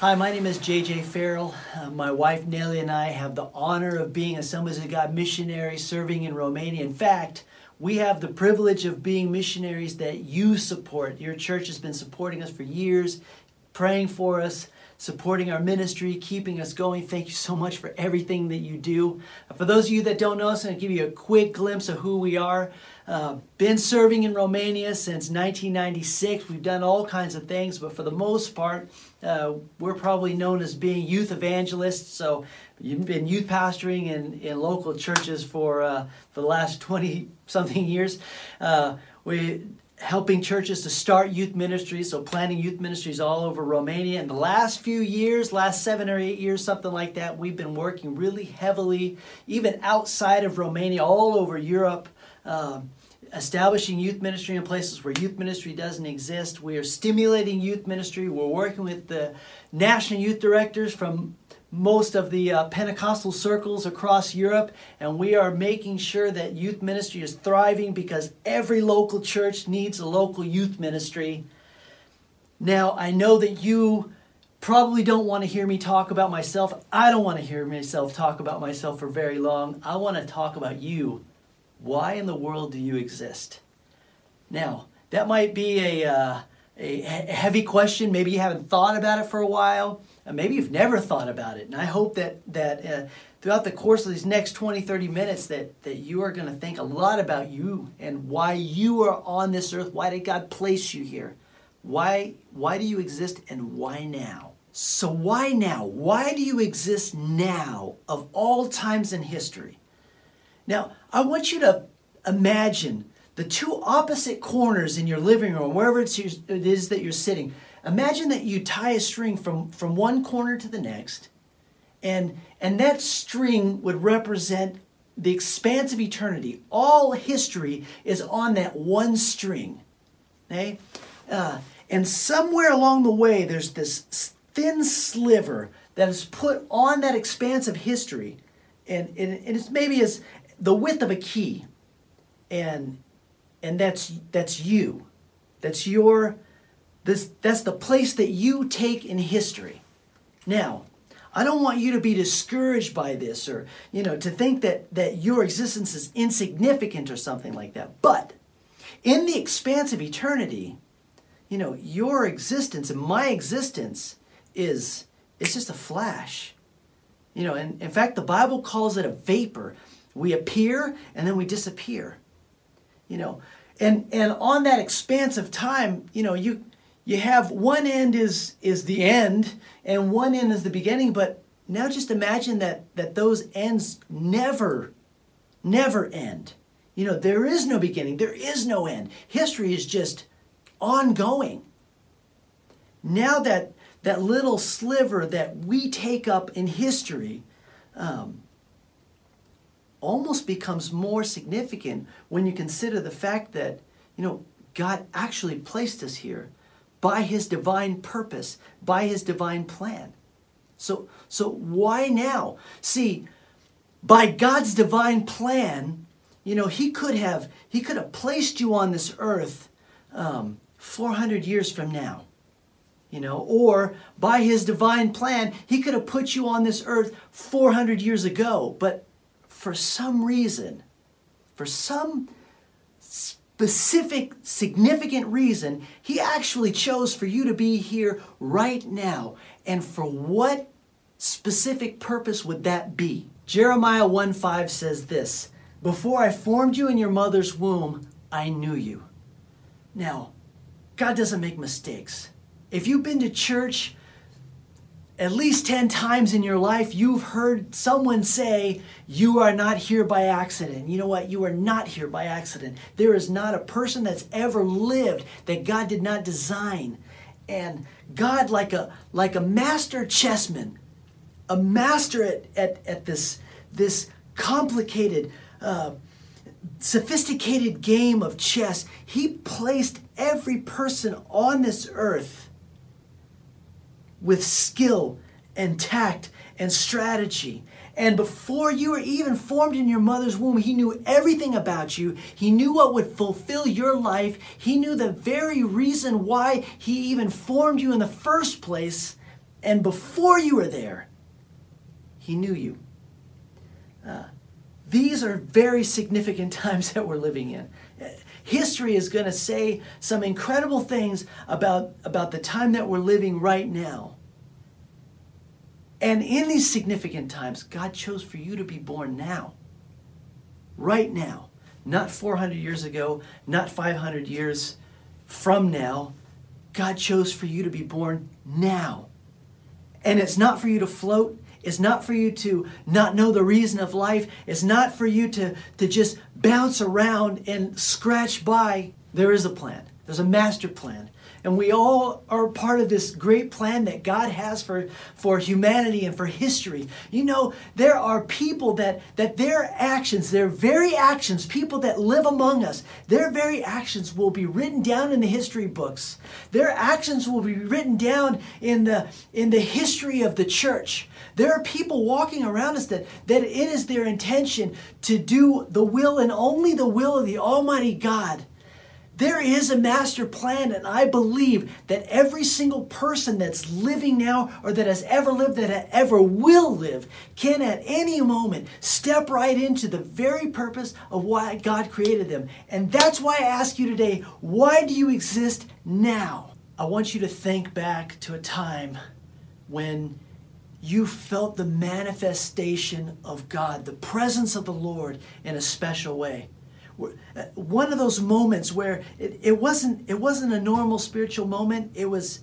Hi, my name is JJ Farrell. Uh, my wife Nellie and I have the honor of being Assemblies of God missionaries serving in Romania. In fact, we have the privilege of being missionaries that you support. Your church has been supporting us for years, praying for us, supporting our ministry, keeping us going. Thank you so much for everything that you do. For those of you that don't know us, I'm going to give you a quick glimpse of who we are. Uh, been serving in Romania since 1996. We've done all kinds of things, but for the most part, uh, we're probably known as being youth evangelists. So you've been youth pastoring in, in local churches for uh, for the last 20 something years. Uh, we helping churches to start youth ministries, so planning youth ministries all over Romania. In the last few years, last seven or eight years, something like that, we've been working really heavily, even outside of Romania, all over Europe. Um, establishing youth ministry in places where youth ministry doesn't exist. We are stimulating youth ministry. We're working with the national youth directors from most of the uh, Pentecostal circles across Europe, and we are making sure that youth ministry is thriving because every local church needs a local youth ministry. Now, I know that you probably don't want to hear me talk about myself. I don't want to hear myself talk about myself for very long. I want to talk about you why in the world do you exist? Now, that might be a, uh, a heavy question. Maybe you haven't thought about it for a while. maybe you've never thought about it. And I hope that, that uh, throughout the course of these next 20, 30 minutes that, that you are going to think a lot about you and why you are on this earth. Why did God place you here? Why, why do you exist and why now? So, why now? Why do you exist now of all times in history? Now, I want you to imagine the two opposite corners in your living room, wherever it is it is that you're sitting. Imagine that you tie a string from, from one corner to the next, and, and that string would represent the expanse of eternity. All history is on that one string. Okay? Uh, and somewhere along the way, there's this thin sliver that is put on that expanse of history. And, and, and it's maybe as, the width of a key and and that's that's you. That's your this that's the place that you take in history. Now i don't want you to be discouraged by this or you know to think that that your existence is insignificant or something like that. But in the expanse of eternity you know your existence and my existence is it's just a flash. You know and in fact the bible calls it a vapor we appear and then we disappear. You know, and and on that expanse of time, you know, you you have one end is is the end and one end is the beginning, but now just imagine that that those ends never never end. You know, there is no beginning, there is no end. History is just ongoing. Now that that little sliver that we take up in history um, almost becomes more significant when you consider the fact that, you know, God actually placed us here by his divine purpose, by his divine plan. So so why now? See, by God's divine plan, you know, he could have he could have placed you on this earth um, 400 years from now you know or by his divine plan he could have put you on this earth 400 years ago but for some reason, for some specific, significant reason, He actually chose for you to be here right now. And for what specific purpose would that be? Jeremiah 1 5 says this Before I formed you in your mother's womb, I knew you. Now, God doesn't make mistakes. If you've been to church at least 10 times in your life, you've heard someone say, You are not here by accident. You know what? You are not here by accident. There is not a person that's ever lived that God did not design. And God, like a, like a master chessman, a master at, at, at this, this complicated, uh, sophisticated game of chess, He placed every person on this earth with skill and tact and strategy. And before you were even formed in your mother's womb, He knew everything about you. He knew what would fulfill your life. He knew the very reason why He even formed you in the first place. And before you were there, He knew you. Uh, these are very significant times that we're living in. History is going to say some incredible things about, about the time that we're living right now. And in these significant times, God chose for you to be born now. Right now. Not 400 years ago, not 500 years from now. God chose for you to be born now. And it's not for you to float. It's not for you to not know the reason of life. It's not for you to, to just bounce around and scratch by. There is a plan, there's a master plan. And we all are part of this great plan that God has for, for humanity and for history. You know, there are people that, that their actions, their very actions, people that live among us, their very actions will be written down in the history books. Their actions will be written down in the, in the history of the church. There are people walking around us that, that it is their intention to do the will and only the will of the Almighty God. There is a master plan, and I believe that every single person that's living now or that has ever lived, that ever will live, can at any moment step right into the very purpose of why God created them. And that's why I ask you today why do you exist now? I want you to think back to a time when you felt the manifestation of God, the presence of the Lord in a special way. Uh, one of those moments where it, it wasn't it wasn't a normal spiritual moment. It was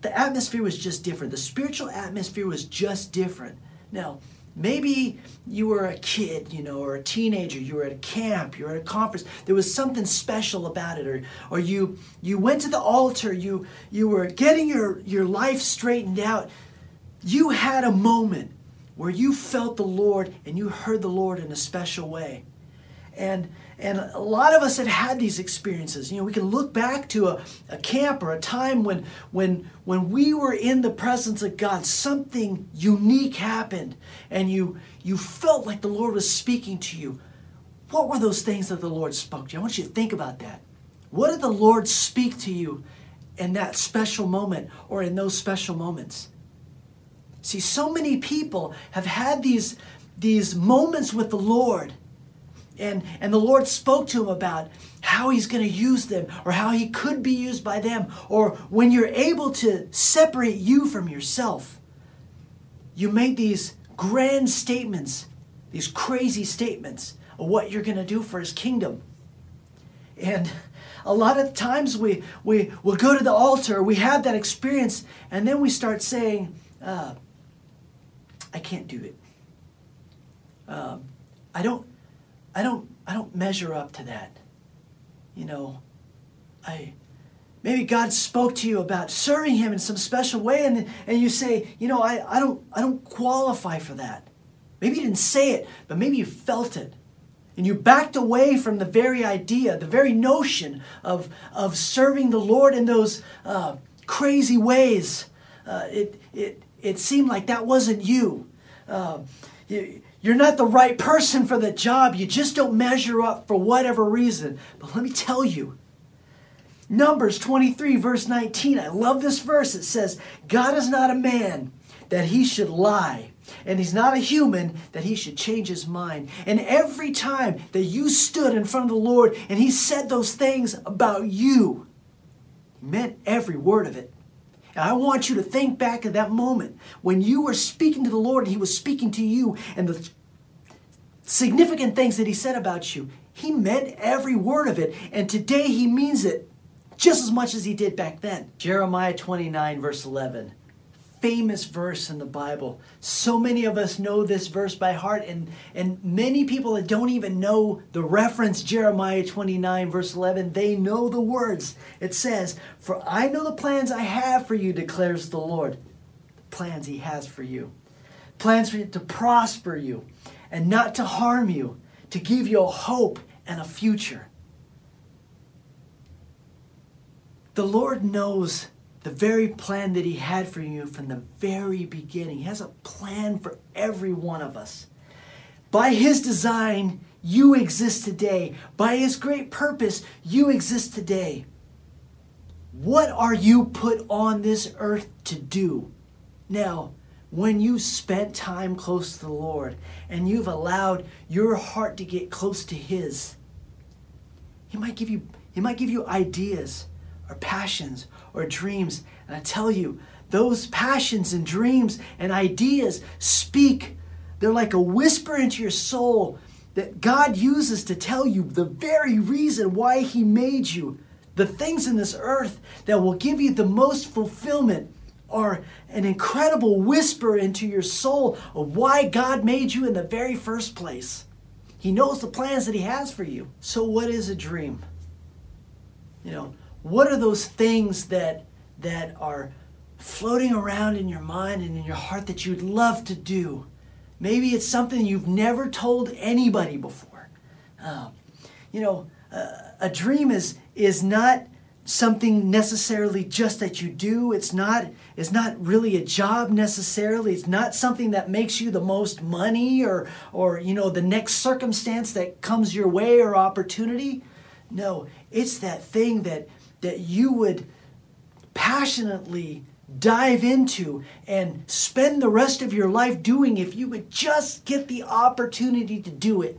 the atmosphere was just different. The spiritual atmosphere was just different. Now maybe you were a kid you know or a teenager you were at a camp you were at a conference there was something special about it or or you you went to the altar you you were getting your your life straightened out you had a moment where you felt the lord and you heard the lord in a special way and and a lot of us have had these experiences. You know, we can look back to a, a camp or a time when, when, when we were in the presence of God, something unique happened, and you, you felt like the Lord was speaking to you. What were those things that the Lord spoke to you? I want you to think about that. What did the Lord speak to you in that special moment or in those special moments? See, so many people have had these, these moments with the Lord and, and the Lord spoke to him about how he's going to use them or how he could be used by them, or when you're able to separate you from yourself, you make these grand statements, these crazy statements of what you're going to do for his kingdom. And a lot of times we, we will go to the altar, we have that experience, and then we start saying, uh, I can't do it. Um, I don't I don't I don't measure up to that. You know, I maybe God spoke to you about serving him in some special way and, and you say, you know, I, I don't I don't qualify for that. Maybe you didn't say it, but maybe you felt it. And you backed away from the very idea, the very notion of, of serving the Lord in those uh, crazy ways. Uh, it, it, it seemed like that wasn't you. Uh, you you're not the right person for the job. You just don't measure up for whatever reason. But let me tell you, Numbers 23, verse 19, I love this verse. It says, God is not a man that he should lie, and he's not a human that he should change his mind. And every time that you stood in front of the Lord and he said those things about you, he meant every word of it. And I want you to think back at that moment when you were speaking to the Lord and He was speaking to you and the significant things that He said about you. He meant every word of it. And today He means it just as much as He did back then. Jeremiah 29, verse 11 famous verse in the Bible. So many of us know this verse by heart, and, and many people that don't even know the reference Jeremiah 29, verse 11, they know the words. It says, For I know the plans I have for you, declares the Lord. The plans He has for you. Plans for you to prosper you and not to harm you, to give you a hope and a future. The Lord knows the very plan that He had for you from the very beginning. He has a plan for every one of us. By His design, you exist today. By His great purpose, you exist today. What are you put on this earth to do? Now, when you spent time close to the Lord and you've allowed your heart to get close to His, He might give you, He might give you ideas or passions or dreams. And I tell you, those passions and dreams and ideas speak. They're like a whisper into your soul that God uses to tell you the very reason why He made you. The things in this earth that will give you the most fulfillment are an incredible whisper into your soul of why God made you in the very first place. He knows the plans that He has for you. So, what is a dream? You know, what are those things that that are floating around in your mind and in your heart that you'd love to do? Maybe it's something you've never told anybody before. Uh, you know, uh, a dream is is not something necessarily just that you do it's not it's not really a job necessarily it's not something that makes you the most money or or you know the next circumstance that comes your way or opportunity no it's that thing that that you would passionately dive into and spend the rest of your life doing if you would just get the opportunity to do it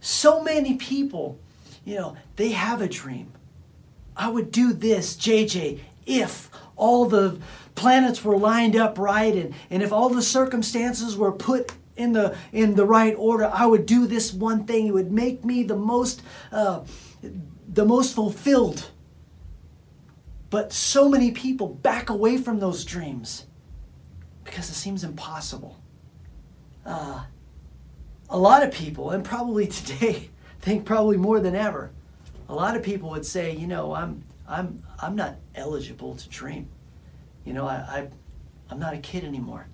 so many people you know they have a dream I would do this, JJ, if all the planets were lined up right and, and if all the circumstances were put in the in the right order, I would do this one thing. It would make me the most uh, the most fulfilled. But so many people back away from those dreams because it seems impossible. Uh, a lot of people, and probably today, think probably more than ever, a lot of people would say, you know, I'm I'm I'm not eligible to dream. You know, I, I I'm not a kid anymore.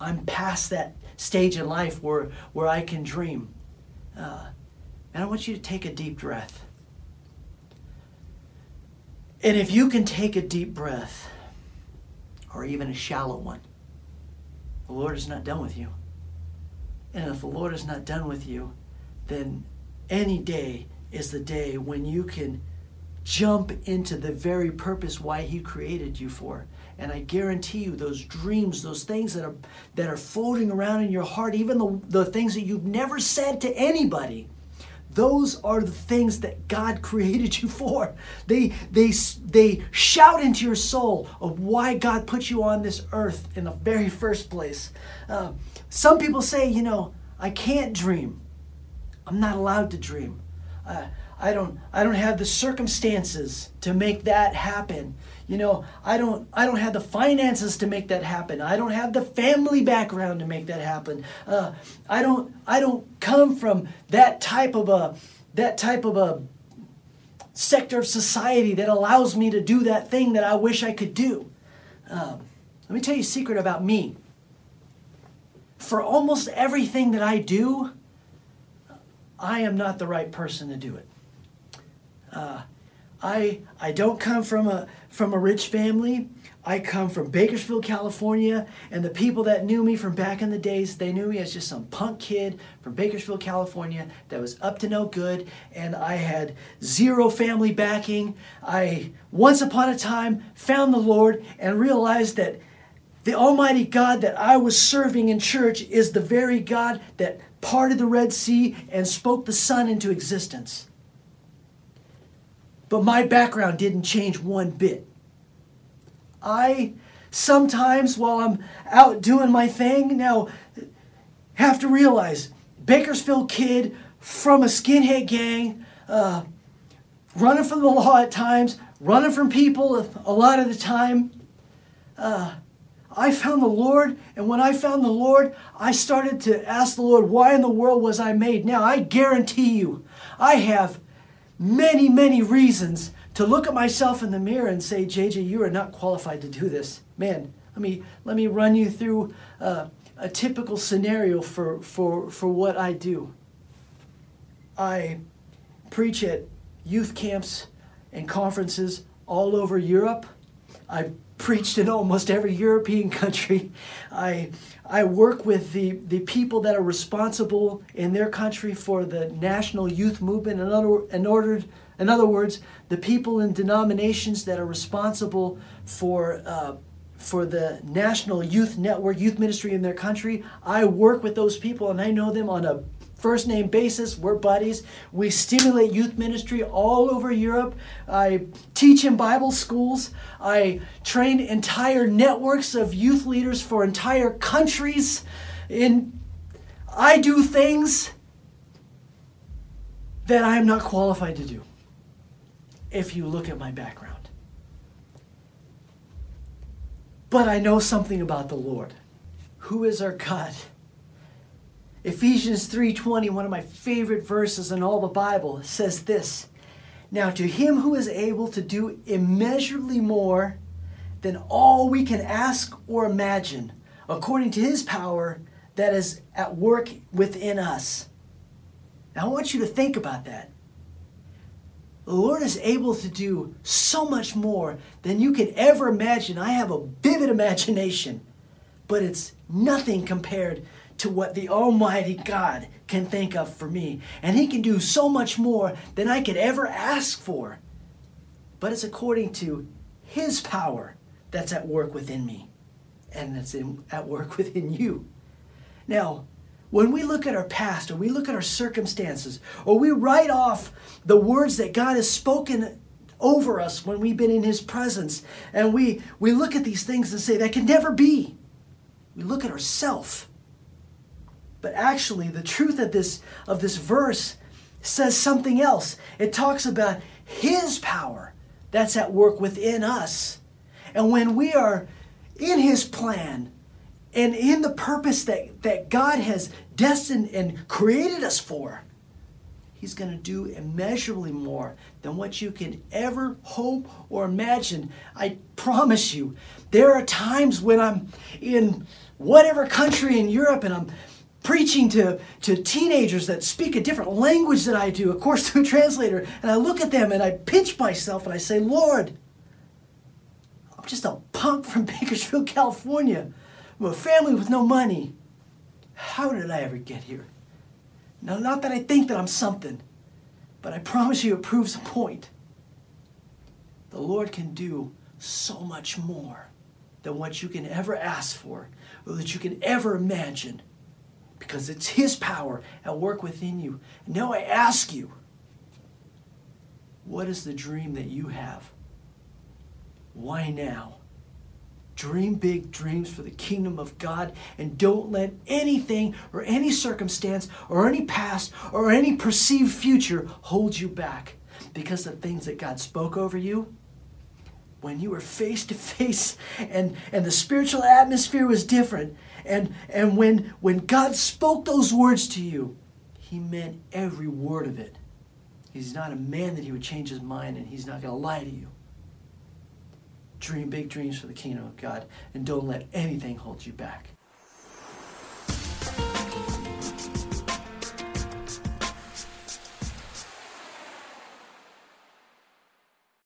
I'm past that stage in life where where I can dream. Uh, and I want you to take a deep breath. And if you can take a deep breath, or even a shallow one, the Lord is not done with you. And if the Lord is not done with you, then any day is the day when you can jump into the very purpose why he created you for and i guarantee you those dreams those things that are that are floating around in your heart even the, the things that you've never said to anybody those are the things that god created you for. They they they shout into your soul of why god put you on this earth in the very first place. Uh, some people say you know i can't dream. I'm not allowed to dream. Uh, I don't I don't have the circumstances to make that happen. You know, I don't I don't have the finances to make that happen. I don't have the family background to make that happen. Uh, I don't I don't come from that type of a that type of a sector of society that allows me to do that thing that I wish I could do. Um, let me tell you a secret about me. For almost everything that I do, I am not the right person to do it. Uh, I I don't come from a from a rich family. I come from Bakersfield, California, and the people that knew me from back in the days, they knew me as just some punk kid from Bakersfield, California that was up to no good, and I had zero family backing. I once upon a time found the Lord and realized that the Almighty God that I was serving in church is the very God that parted the Red Sea and spoke the sun into existence. But my background didn't change one bit. I sometimes, while I'm out doing my thing, now have to realize Bakersfield kid from a skinhead gang, uh, running from the law at times, running from people a lot of the time. Uh, I found the Lord, and when I found the Lord, I started to ask the Lord, why in the world was I made? Now, I guarantee you, I have many, many reasons to look at myself in the mirror and say, JJ, you are not qualified to do this. Man, let me, let me run you through uh, a typical scenario for, for, for what I do. I preach at youth camps and conferences all over Europe. I preached in almost every European country. I, I work with the, the people that are responsible in their country for the national youth movement. In other, in, order, in other words, the people in denominations that are responsible for, uh, for the National Youth Network, youth ministry in their country. I work with those people and I know them on a first name basis. We're buddies. We stimulate youth ministry all over Europe. I teach in Bible schools. I train entire networks of youth leaders for entire countries. In I do things that I am not qualified to do if you look at my background. But I know something about the Lord. Who is our God? Ephesians 3:20, one of my favorite verses in all the Bible, says this. Now to him who is able to do immeasurably more than all we can ask or imagine, according to his power that is at work within us. Now I want you to think about that. The Lord is able to do so much more than you can ever imagine. I have a vivid imagination, but it's nothing compared to what the Almighty God can think of for me. And He can do so much more than I could ever ask for. But it's according to His power that's at work within me and that's in, at work within you. Now, when we look at our past or we look at our circumstances or we write off the words that God has spoken over us when we've been in his presence and we we look at these things and say that can never be we look at ourself but actually the truth of this of this verse says something else it talks about his power that's at work within us and when we are in his plan and in the purpose that, that God has destined and created us for, He's going to do immeasurably more than what you can ever hope or imagine. I promise you, there are times when I'm in whatever country in Europe and I'm preaching to, to teenagers that speak a different language than I do, of course, through a translator, and I look at them and I pinch myself and I say, Lord, I'm just a punk from Bakersfield, California. I'm a family with no money. How did I ever get here? Now, not that I think that I'm something, but I promise you it proves a point. The Lord can do so much more than what you can ever ask for or that you can ever imagine because it's His power at work within you. Now I ask you, what is the dream that you have? Why now? Dream big dreams for the kingdom of God and don't let anything or any circumstance or any past or any perceived future hold you back. Because the things that God spoke over you, when you were face to face and, and the spiritual atmosphere was different, and, and when, when God spoke those words to you, He meant every word of it. He's not a man that He would change His mind, and He's not going to lie to you. Dream big dreams for the kingdom of God and don't let anything hold you back.